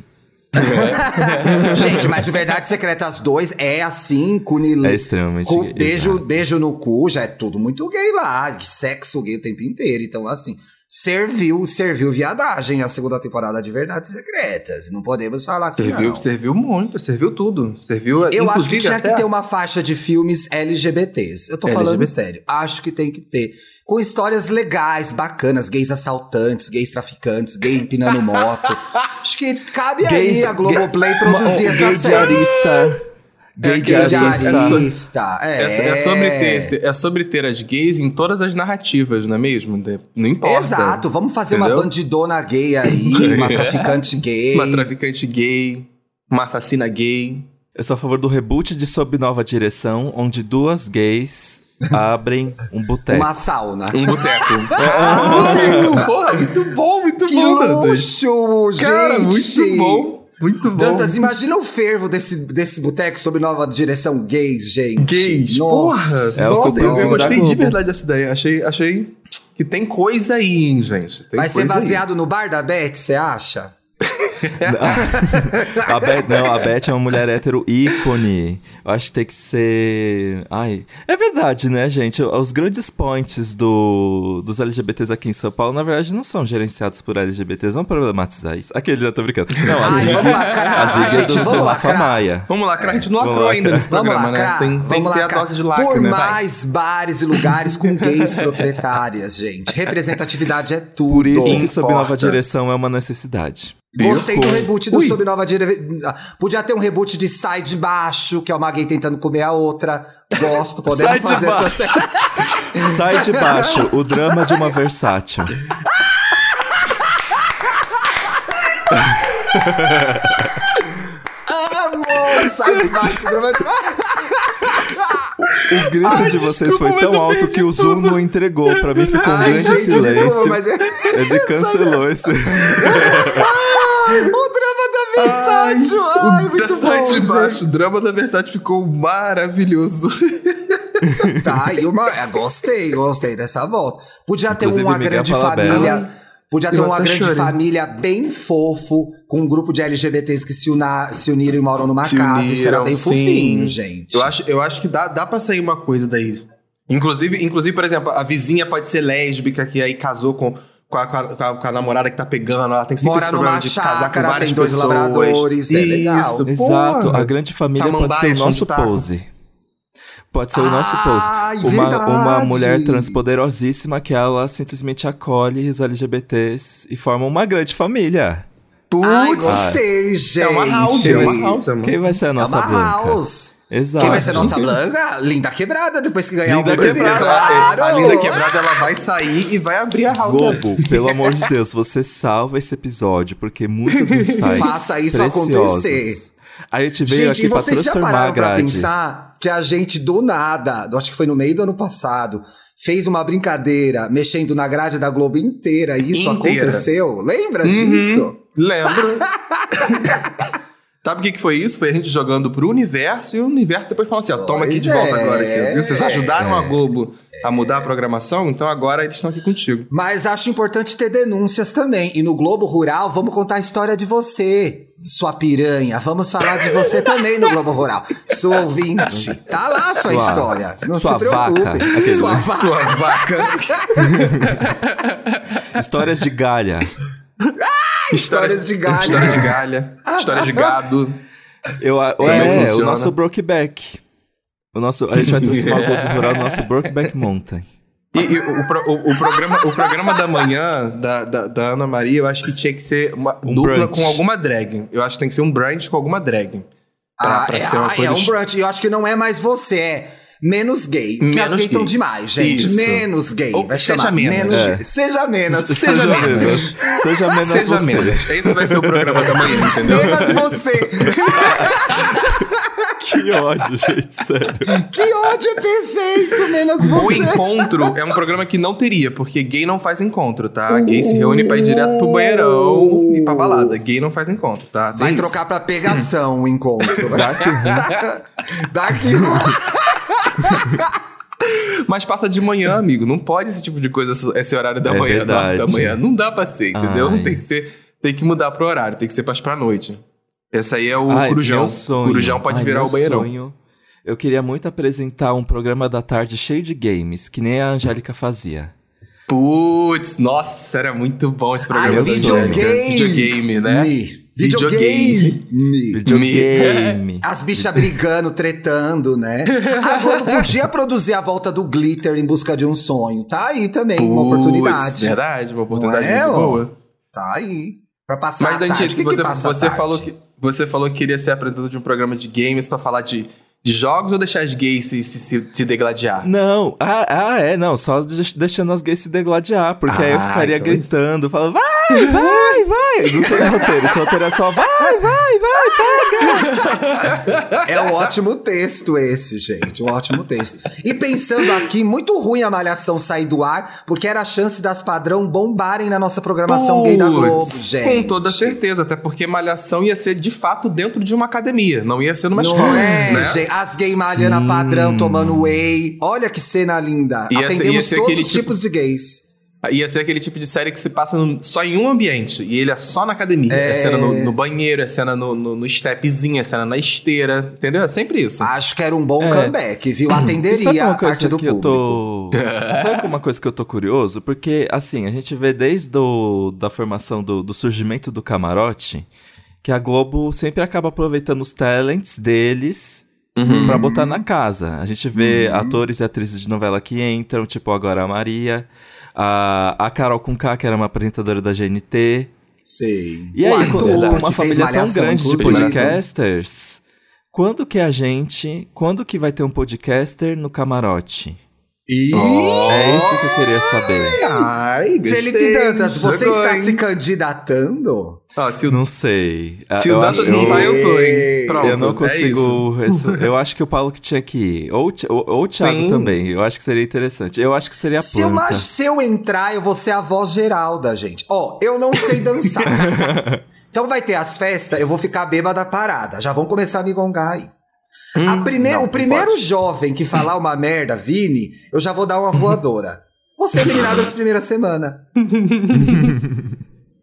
(laughs) Gente, mas o Verdades Secretas 2 é assim, cunile... É extremamente com gay, beijo, beijo no cu, já é tudo muito gay lá. Sexo gay o tempo inteiro. Então, assim, serviu, serviu viadagem a segunda temporada de Verdades Secretas. Não podemos falar que Serviu, não. serviu muito, serviu tudo. Serviu, Eu acho que tinha até... que ter uma faixa de filmes LGBTs. Eu tô falando sério. Acho que tem que ter. Com histórias legais, bacanas, gays assaltantes, gays traficantes, gay empinando moto. (laughs) Acho que cabe aí a Globoplay produzir gay, essa gay série. diarista. Gay É, Gay diarista. diarista. É, É, é sobre ter, é sobre ter as gays em todas as narrativas, não é mesmo? De- Não importa. Exato, vamos fazer Entendeu? uma bandidona gay aí, (laughs) uma traficante gay. Uma traficante gay, uma assassina gay. Eu sou a favor do reboot de Sob Nova Direção, onde duas gays abrem um boteco. Uma sauna. Um boteco. (laughs) (laughs) Porra, muito bom, muito Que bom, luxo, gente! Cara, muito bom. Muito bom. Dantas, imagina o fervo desse, desse boteco sob nova direção gays, gente. Gays, Nossa, porra. É Nossa, eu eu, gostei de verdade dessa ideia. Achei, achei que tem coisa aí, hein, gente. Tem Vai ser coisa aí. baseado no bar da Beth, você acha? (laughs) A Beth, não, a Beth é uma mulher hétero ícone. Eu acho que tem que ser. Ai. É verdade, né, gente? Os grandes points do, dos LGBTs aqui em São Paulo, na verdade, não são gerenciados por LGBTs. Vamos problematizar isso. Aquele, eu tô brincando. Não, a Ai, Zig, vamos lacrar, a Zig gente, do, do vamos Rafa lacrar. Maia. Vamos lá, cara. A gente não lacrou ainda nesse Vamos programa, lacrar, né? Tem, tem vamos que ter a lacrar. dose de lacre, Por né? Vai. mais bares e lugares com gays proprietárias, gente. Representatividade é tudo. Por isso que. Sob Nova Direção é uma necessidade. Gostei do reboot do Ui. Sob Nova Direção. Podia ter um reboot de Sai de Baixo, que é uma gay tentando comer a outra. Gosto, (laughs) podemos de fazer essa baixo. série. (laughs) Sai de baixo, o drama de uma versátil. (laughs) Amor, sai de baixo. O grito de vocês desculpa, foi tão alto que o Zoom não entregou. Pra mim ficou um Ai, grande gente, silêncio. desculpa, mas Ele cancelou esse. O drama da Versátil. Ai, o muito da Sai bom, baixo, o drama da Versátil ficou maravilhoso. (laughs) Tá, e uma. é, Gostei, gostei dessa volta. Podia ter Inclusive, uma Miguel grande família. Podia ter Eu uma grande chorei. família bem fofo, com um grupo de LGBTs que se, una, se uniram e moram numa Se casa. Isso era uniram, bem sim. fofinho, gente. Eu acho, eu acho que dá, dá pra sair uma coisa daí. Inclusive, inclusive, por exemplo, a vizinha pode ser lésbica, que aí casou com, com, a, com, a, com a namorada que tá pegando. Ela tem sempre Mora esse problema de casar com chácara, várias tem dois pessoas. labradores, é legal. Isso, Exato, porra. a grande família pode Samambaia, ser o nosso taco. pose. Pode ser o nosso pose. Uma, verdade. uma mulher trans poderosíssima que ela simplesmente acolhe os LGBTs e forma uma grande família. Ai, Putz, gostei, gente. é uma house, é uma house, amor. Quem vai ser a É nossa uma Blanca? house. Exato. Quem vai ser a nossa (laughs) Blanca? Linda Quebrada, depois que ganhar Linda o BBB. Quebrada. Claro. A linda quebrada, ela vai sair e vai abrir a house. Globo, pelo amor de (laughs) Deus, você salva esse episódio, porque muitos insights (laughs) Faça isso preciosos. acontecer. Aí eu te veio Gente, aqui e pra vocês já transformar a pararam pra pensar que a gente, do nada, acho que foi no meio do ano passado, fez uma brincadeira mexendo na grade da Globo inteira. E isso Inteira. aconteceu? Lembra Uhum. disso? Lembro. (laughs) Sabe o que, que foi isso? Foi a gente jogando pro universo e o universo depois falou assim: ó, toma aqui de Pois volta é. agora. Aqui, viu? Vocês ajudaram a Globo a mudar a programação, então agora eles estão aqui contigo. Mas acho importante ter denúncias também. E no Globo Rural, vamos contar a história de você, sua piranha. Vamos falar de você (laughs) também no Globo Rural. Sua ouvinte. Tá lá a sua, Sua- história. Não sua se preocupe. vaca. Sua vaca. Sua vaca. (laughs) Histórias de galha. Histórias de galha. História de galha. História de gado. Eu, a- Também é, o nosso Brokeback. O nosso, a gente vai transformar o Globo Rural no nosso Brokeback Mountain. E, e o, pro- o- o programa, o programa da manhã da, da, da Ana Maria, eu acho que tinha que ser uma Um dupla brunch. com alguma drag. Eu acho que tem que ser um brunch com alguma drag. Pra, Ah, pra é, ser uma ah, coisa. é um brunch. E eu acho que não é mais você, é menos gay. Menos as gays estão gay. demais, gente. Isso. Menos gay. Ou vai seja chamar. menos. É. gay. Seja menos. (laughs) Seja menos. Seja menos Seja você. menos. Esse vai ser o programa da manhã, entendeu? Menos você. (laughs) Que ódio, gente, sério. que ódio é perfeito. Menos O você. encontro é um programa que não teria, porque gay não faz encontro, tá? Gay se reúne pra ir direto pro banheirão e pra balada. Gay não faz encontro, tá? Vai trocar pra pegação o encontro. Dark Room. (laughs) Dark Room. (laughs) Mas passa de manhã, amigo. Não pode esse tipo de coisa, esse horário da É manhã, verdade. da manhã. Não dá pra ser, entendeu? Ai. Não tem que ser. Tem que mudar pro horário, tem que ser pra, pra noite. Esse aí é o Ai, Corujão. meu sonho. Corujão pode Ai, virar meu o banheirão. sonho. Eu queria muito apresentar um programa da tarde cheio de games, que nem a Angélica fazia. Putz, nossa, era muito bom esse programa. Ai, videogame. Videogame, né? Me. Videogame. Me. Videogame. As bichas brigando, tretando, né? A Globo podia produzir a volta do Glitter em busca de um sonho. Tá aí também, uma Putz, oportunidade. Verdade, uma oportunidade é, muito ó? boa. Tá aí. Pra passar Mas, a tarde. Você, que passa a você, tarde? falou que, você falou que queria ser apresentador de um programa de games pra falar de, de jogos ou deixar as gays se, se, se, se degladiar? Não, ah, ah, é, não, só deix- deixando as gays se degladiar, porque aí eu Ah, ficaria então isso- gritando, falando, vai, (laughs) vai, vai. Não tem roteiro, esse roteiro é só, vai, vai, vai, pega. É um ótimo texto esse, gente. Um ótimo texto. E pensando aqui, muito ruim a Malhação sair do ar, porque era a chance das padrão bombarem na nossa programação gay da Globo, gente. Com toda certeza, até porque Malhação ia ser de fato dentro de uma academia, não ia ser numa Não escola. é, né? gente. As gay malhando a padrão, tomando whey. Olha que cena linda. Ia ser- Atendemos ia ser todos os tipo- tipos de gays. Ia ser aquele tipo de série que se passa no- só em um ambiente. E ele é só na academia. É, cena no, no banheiro, é cena no, no, no stepzinho, é cena na esteira. Entendeu? É sempre isso. Acho que era um bom É. comeback, viu? Atenderia a parte coisa do que eu público. tô. (laughs) sabe uma coisa que eu tô curioso? Porque, assim, a gente vê desde o, da formação do, do surgimento do camarote que a Globo sempre acaba aproveitando os talents deles Uhum. pra botar na casa. A gente vê atores e atrizes de novela que entram, tipo agora a Maria, a, a Carol Conká, que era uma apresentadora da GNT. Sei. E O aí, Arthur, uma família tão grande de podcasters, quando que a gente. Quando que vai ter um podcaster no camarote? Ih! É isso que eu queria saber. Ai, gostei. Felipe Dantas, você Jogou, está hein? se candidatando? Ó, se o, Não sei. se eu o Dantas não eu- vai, eu tô, hein? Pronto, Eu não é isso. consigo. res- (laughs) eu acho que o Paulo que tinha que ir. Ou, ou, ou o Thiago Sim. também. Eu acho que seria interessante. Eu acho que seria a Se eu, mas se eu entrar, eu vou ser a voz geral da gente. Ó, eu não sei dançar. (laughs) então vai ter as festas, eu vou ficar bêbada parada. Já vão começar a me gongar aí. A prime- não, o primeiro pode. jovem que falar uma merda, Vini, eu já vou dar uma voadora. Você (laughs) é eliminado na primeira semana. (laughs)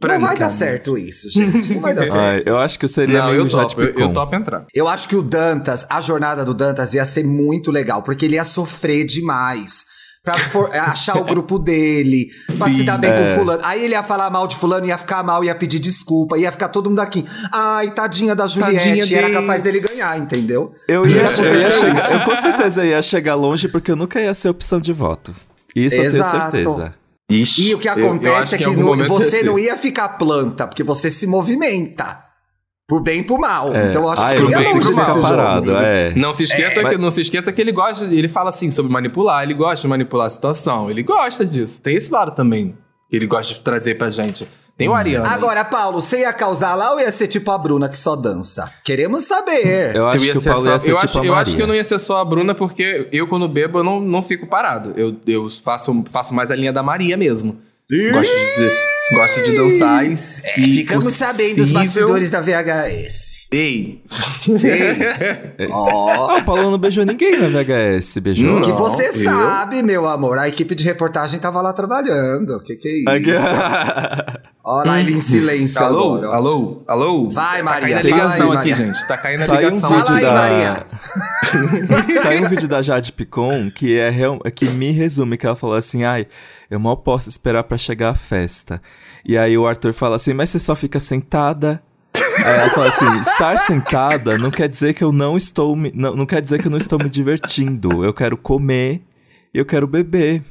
Não vai dar certo isso, gente. Não vai dar (laughs) Ai, certo. eu acho que eu seria Não, meio eu topo, eu, eu topo entrar. Eu acho que o Dantas, a jornada do Dantas ia ser muito legal, porque ele ia sofrer demais. Pra for- achar o grupo dele, pra Sim, se dar bem é. com fulano. Aí ele ia falar mal de fulano, ia ficar mal, ia pedir desculpa, ia ficar todo mundo aqui. Ai, tadinha da Juliette, Tadinha e era dele. capaz dele ganhar, entendeu? Eu ia, eu, ia acontecer chegar, eu com certeza ia chegar longe porque eu nunca ia ser opção de voto. Isso eu Exato. tenho certeza. Ixi, E o que eu- eu acontece acho é que não- momento você não ia ficar planta, porque você se movimenta. Por bem e por mal. É. Então eu acho ah, que eu você não ia bem, longe jogo. parado, é. Não se esqueça, que, não se esqueça que ele gosta, ele fala assim sobre manipular, ele gosta de manipular a situação, ele gosta disso. Tem esse lado também que ele gosta de trazer pra gente. Tem o Ariano. aí. Agora, Paulo, você ia causar lá ou ia ser tipo a Bruna que só dança? Queremos saber. Eu acho Eu ia que o Paulo só- ia ser eu tipo acho, a eu Maria. acho que eu não ia ser só a Bruna, porque eu, quando bebo, eu não, não fico parado. Eu, eu faço, faço mais a linha da Maria mesmo. Gosto de, gosto de dançar e É, se ficamos sabendo dos possível- bastidores da VHS. Ei, Ei. (laughs) Ó, Ah, o Paulo não beijou ninguém na VHS, beijou? Não. que você eu? sabe, meu amor. A equipe de reportagem tava lá trabalhando. O que que é isso? Olha lá ele em silêncio alô, agora. alô, alô. Vai, Tá Maria, caindo a fala ligação aí, aqui, Maria. gente. Tá caindo a Saiu um ligação vídeo Fala aí, da... Maria. (laughs) Saiu um vídeo da Jade Picon que é real- que me resume que ela falou assim: "Ai, eu mal posso esperar pra chegar a festa". E aí o Arthur fala assim: "Mas você só fica sentada?" Aí ela fala assim: "Estar sentada não quer dizer que eu não estou me, não, não quer dizer que eu não estou me divertindo. Eu quero comer e eu quero beber.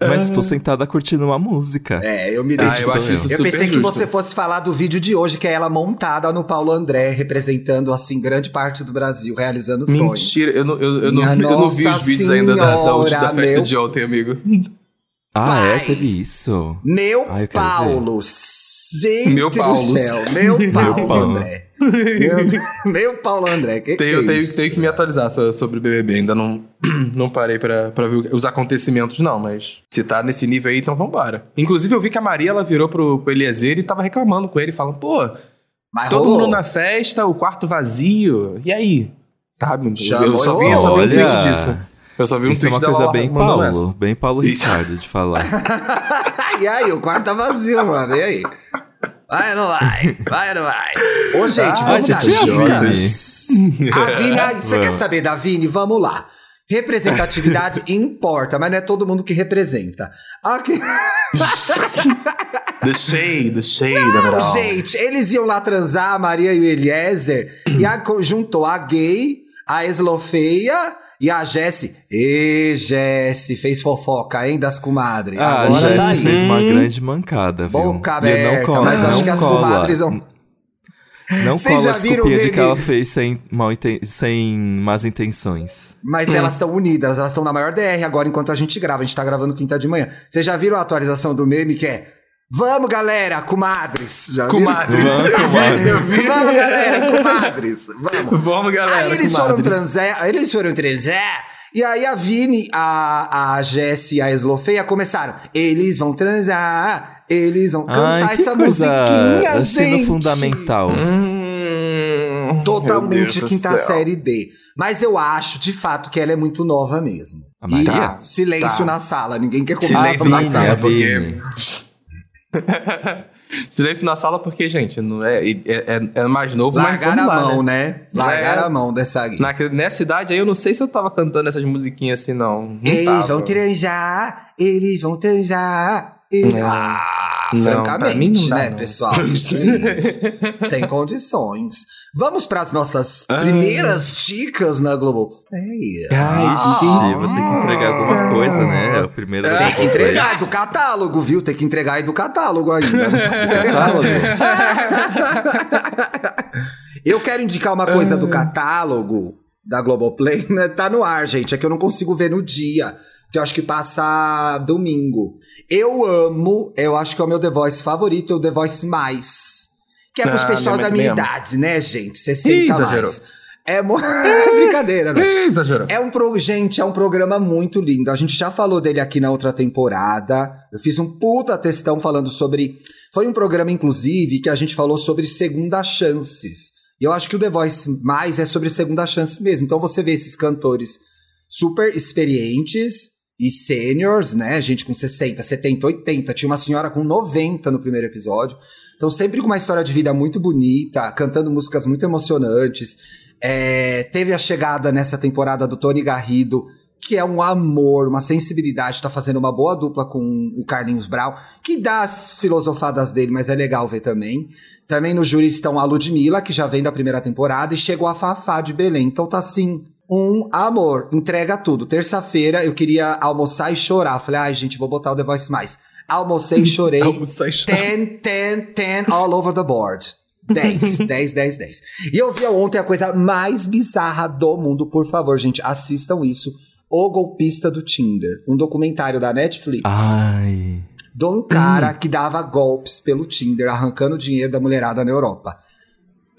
Mas estou sentada curtindo uma música." É, eu me Ah, deixo. eu acho isso Eu super pensei que justo. você fosse falar do vídeo de hoje, que é ela montada no Paulo André, representando, assim, grande parte do Brasil, realizando sonhos. Mentira, eu não, eu, eu não, Minha eu não vi os Nossa vídeos ainda da, da, última- da Senhora, festa meu. de ontem, amigo. Ah, é, teve isso. Meu Ah, eu quero Paulo. Gente Meu do Paulo. céu. Meu (laughs) Paulo, Paulo. André. Meu, meu (laughs) Paulo André. Que que Tenho, é tenho, isso? tenho que me atualizar so- sobre o BBB. Ainda não, (clears throat) não parei pra, pra ver os acontecimentos, não. Mas se tá nesse nível aí, então vambora. Inclusive, eu vi que a Maria ela virou pro, pro Eliezer e tava reclamando com ele, falando: pô, Mas todo rolou. mundo na festa, o quarto vazio. E aí? Sabe? Eu só vi, eu só vi um tweet Olha, disso. Eu só vi um Isso é uma coisa lá bem Paulo, essa. bem Paulo. Ricardo de falar. (laughs) e aí, o quarto tá vazio, mano. E aí? Vai ou não vai? Vai ou não vai? Ô, gente, Ah, vamos dar dicas. A Vini, aí, você quer saber da Vini? Vamos lá. Representatividade (laughs) importa, mas não é todo mundo que representa. Aqui... (laughs) The shade, the shade Não, gente, eles iam lá transar, a Maria e o Eliezer, e a, juntou a gay, a eslofeia e a Jessie. Ê, Jessie, fez fofoca, hein, das comadres. Ah, a Agora tá Jessie aí. fez uma grande mancada, viu? Boca E eu não aberta, colo- mas acho não que as cola- comadres vão... Não Vocês cola já a desculpinha de que ela fez sem, mal sem más intenções. Mas elas estão unidas, elas estão na maior DR agora enquanto a gente grava. A gente tá gravando quinta de manhã. Vocês já viram a atualização do meme que é Vamos, galera, comadres. Já? Comadres. Vamos. Vamos, galera, comadres. Vamos. Vamos, galera. Aí eles foram comadres. transar, eles foram transar. E aí a Vini, a, a Jessie e a Eslofeia começaram. Eles vão transar, eles vão cantar Ai, que essa coisa musiquinha, ensino gente. fundamental. Hum, Totalmente quinta série B. Mas eu acho, de fato, que ela é muito nova mesmo. A Maria? E tá, silêncio Tá. na sala, ninguém quer comentar. Silêncio na sala, porque. (laughs) (laughs) Silêncio na sala, porque, gente, não é, é, é- é mais novo, Largar mas a lá, mão, né? né? Largar É. a mão dessa. Na, nessa idade aí, eu não sei se eu tava cantando essas musiquinhas assim, não. não Eles tava. vão transar, eles vão transar. eles- Não. Ah, Não, francamente, não dá, né, não. pessoal? (laughs) Sem condições. Vamos para as nossas Ah. primeiras dicas na Globo. Ei. Ai, Ixi, vou ter que entregar alguma coisa, né? É o primeiro Tem que entregar é do catálogo, viu? Tem que entregar aí do catálogo ainda. (laughs) Eu quero indicar uma coisa do catálogo da Globoplay, né? Tá no ar, gente. É que eu não consigo ver no dia. Que eu acho que passa domingo. Eu amo, eu acho que é o meu The Voice favorito, é o The Voice Mais. Que é pros Ah, pessoal da minha idade, né, gente? 60 exagerou. mais. É, mo... (laughs) é brincadeira, né? Ih, Exagerou. É um pro... Gente, é um programa muito lindo. A gente já falou dele aqui na outra temporada. Eu fiz um puta textão falando sobre. Foi um programa, inclusive, que a gente falou sobre segunda chances. E eu acho que o The Voice mais é sobre segunda chance mesmo. Então você vê esses cantores super experientes e seniors, né? Gente com 60, 70, 80. Tinha uma senhora com 90 no primeiro episódio. Então, sempre com uma história de vida muito bonita, cantando músicas muito emocionantes. É, teve a chegada nessa temporada do Tony Garrido, que é um amor, uma sensibilidade, tá fazendo uma boa dupla com o Carlinhos Brau, que dá as filosofadas dele, mas é legal ver também. Também no júri estão a Ludmilla, que já vem da primeira temporada, e chegou a Fafá de Belém. Então tá assim, um amor, entrega tudo. Terça-feira eu queria almoçar e chorar. Falei, ai gente, vou botar o The Voice mais. Almocei, chorei. (laughs) Almocei, chorei. 10, 10, 10 all over the board. 10, 10, 10, 10. E eu vi ontem a coisa mais bizarra do mundo. Por favor, gente, assistam isso. O Golpista do Tinder. Um documentário da Netflix. Ai. De um cara que dava golpes pelo Tinder, arrancando dinheiro da mulherada na Europa.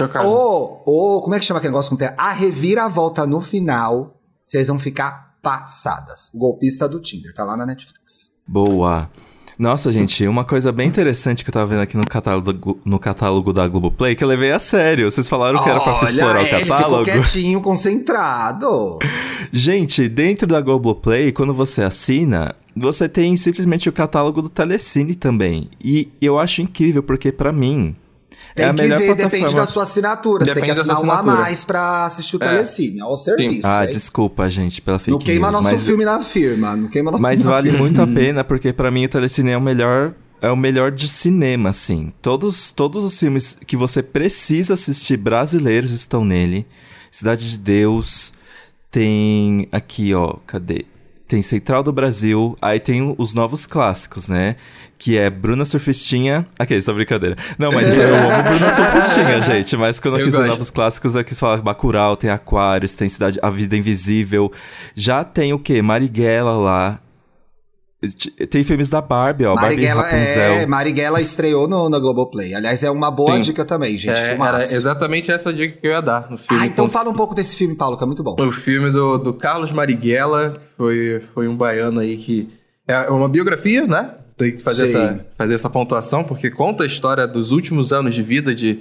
Chocado. Ou, ou, como é que chama aquele negócio? com A reviravolta no final, vocês vão ficar passadas. O golpista do Tinder, tá lá na Netflix. Boa. Nossa, gente, uma coisa bem interessante que eu tava vendo aqui no catálogo, no catálogo da Globoplay, que eu levei a sério. Vocês falaram que era pra Olha, explorar o ele ficou catálogo. quietinho, concentrado. Gente, dentro da Globoplay, quando você assina, você tem simplesmente o catálogo do Telecine também. E eu acho incrível, porque pra mim. Tem é que ver, plataforma. depende da sua assinatura. Você tem que Depende assinar um a mais pra assistir o É. Telecine. Olha o serviço. Ah, hein? desculpa, gente, pela fake Não queima news, nosso mas, filme na firma. Não queima nosso Mas vale firma. muito a pena, porque pra mim o Telecine é o melhor. É o melhor de cinema, assim. Todos, todos os filmes que você precisa assistir brasileiros estão nele. Cidade de Deus. Tem aqui, ó. Cadê? Tem Central do Brasil. Aí tem os novos clássicos, né? Que é Bruna Surfistinha. Aqui, essa brincadeira. Não, mas eu amo (laughs) Bruna Surfistinha, gente. Mas quando eu, Eu quis os novos clássicos, eu quis falar Bacurau, tem Aquários, tem Cidade... A Vida Invisível. Já tem o quê? Marighella lá. Tem filmes da Barbie, ó. Marighella, Barbie Rapunzel. é, Marighella estreou no, na Globoplay. Aliás, é uma boa Sim. dica também, gente. É, era exatamente essa dica que eu ia dar no filme. Ah, então com- fala um pouco desse filme, Paulo, que é muito bom. O filme do, do Carlos Marighella foi, foi um baiano aí que. É uma biografia, né? Tem que fazer Sim. essa, fazer essa pontuação, porque conta a história dos últimos anos de vida de,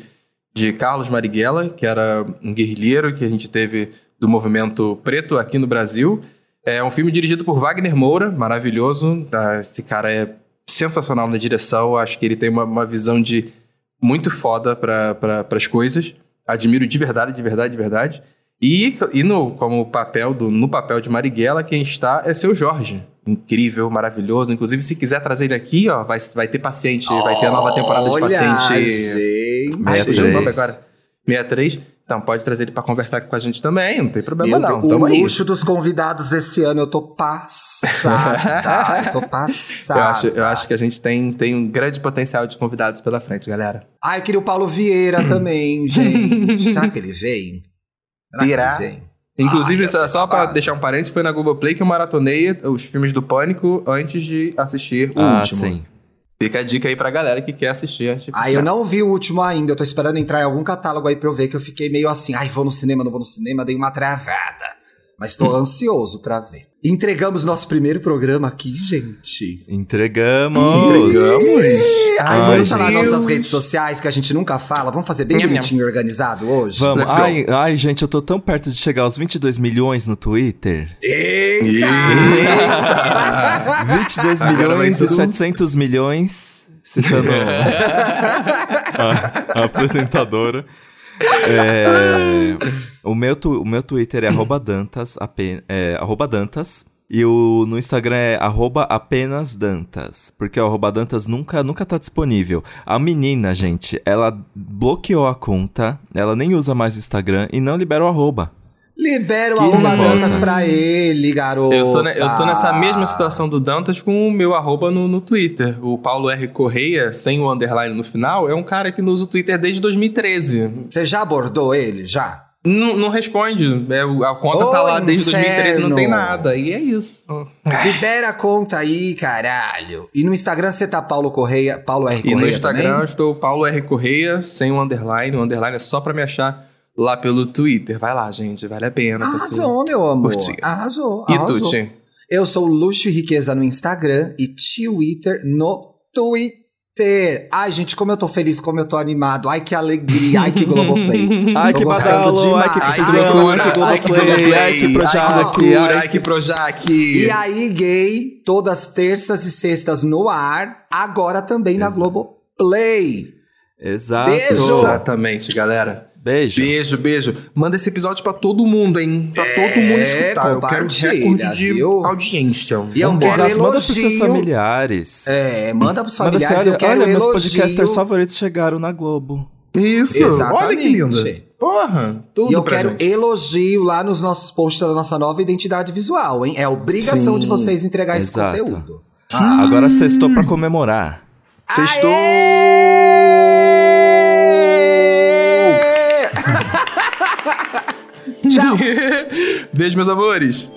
de Carlos Marighella, que era um guerrilheiro que a gente teve do movimento preto aqui no Brasil. É um filme dirigido por Wagner Moura, maravilhoso. tá? Esse cara é sensacional na direção. Acho que ele tem uma, uma visão de muito foda para pra, as coisas. Admiro de verdade, de verdade, de verdade. E, e no, como papel do, no papel de Marighella, quem está é seu Jorge. Incrível, maravilhoso. Inclusive, se quiser trazer ele aqui, ó, vai, vai ter paciente. vai ter a nova temporada de paciente. gente. Ai, Meia fugiu o nome três. agora. 63. Então pode trazer ele pra conversar com a gente também, não tem problema Meu não. Deus, Tamo o aí. luxo dos convidados esse ano, eu tô passada. eu tô passada. (laughs) Eu acho, eu acho que a gente tem, tem um grande potencial de convidados pela frente, galera. Ah, eu queria o Paulo Vieira também, gente. Será que ele vem? Será Terá? que ele vem? Inclusive, só, só pra babado. deixar um parênteses, foi na Globoplay que eu maratonei os filmes do Pânico antes de assistir o Ah, último. sim. Fica a dica aí pra galera que quer assistir. de Ah, eu não vi o último ainda. Eu tô esperando entrar em algum catálogo aí pra eu ver que eu fiquei meio assim. Ai, vou no cinema, não vou no cinema. Dei uma travada. Mas tô ansioso pra ver. Entregamos nosso primeiro programa aqui, gente. Entregamos! Entregamos. Ai, Ai, vamos falar gente. nossas redes sociais que a gente nunca fala. Vamos fazer bem bonitinho e organizado hoje? Vamos. Ai, ai, gente, eu tô tão perto de chegar aos 22 milhões no Twitter. Eita! 22 Agora vai milhões e tudo- 700 milhões. Citando (laughs) a, a apresentadora. É, o, meu tu- o meu Twitter é arroba Dantas, é, arroba Dantas. E o, no Instagram é arroba apenas Dantas. Porque o arroba Dantas nunca, nunca tá disponível. A menina, gente, ela bloqueou a conta, ela nem usa mais o Instagram e não libera o arroba. Libera o Que arroba. Dantas pra ele, garoto. Eu tô, ne- eu tô nessa mesma situação do Dantas com o meu arroba no, no Twitter. O Paulo R. Correia, sem o underline no final, é um cara que não usa o Twitter desde 2013. Você já abordou ele? Já? Não, não responde. É, a conta Ô, tá lá desde 2013 e não tem inferno. nada. E é isso. Libera a conta aí, caralho. E no Instagram você tá Paulo Correia, Paulo R. E Correia no Instagram eu também? estou Paulo R. Correia, sem o underline. O underline é só pra me achar lá pelo Twitter. Vai lá, gente. Vale a pena. Arrasou, meu amor. curtir. Arrasou, E tu, Tim? Eu sou Luxo e Riqueza no Instagram e Twitter no Twitter. Ai, gente, como eu tô feliz, como eu tô animado. Ai, que alegria. Ai, que Globoplay. (laughs) Ai, Tô que badalo, ai, que demais. confusão, ai, que ai, Globoplay, ai, que Projac, ai, que Projac. E aí, gay, todas terças e sextas no ar, agora também na Exato. Globoplay. Exato. Beijo. Exatamente, galera. Beijo. Beijo, beijo. Manda esse episódio pra todo mundo, hein? Pra todo mundo escutar. Eu quero compartilha, recorde de viu? audiência. E eu quero Exato, manda pros seus elogio. familiares. É, manda pros Manda familiares, assim, eu quero olha, meus elogio. podcasters favoritos chegaram na Globo. Isso. Exatamente. Olha que lindo. Porra, tudo E eu pra quero gente. elogio lá nos nossos posts da nossa nova identidade visual, hein? É obrigação Sim. de vocês entregar esse Exato. conteúdo. Ah, agora sextou pra comemorar. Sextou! Beijo, meus amores.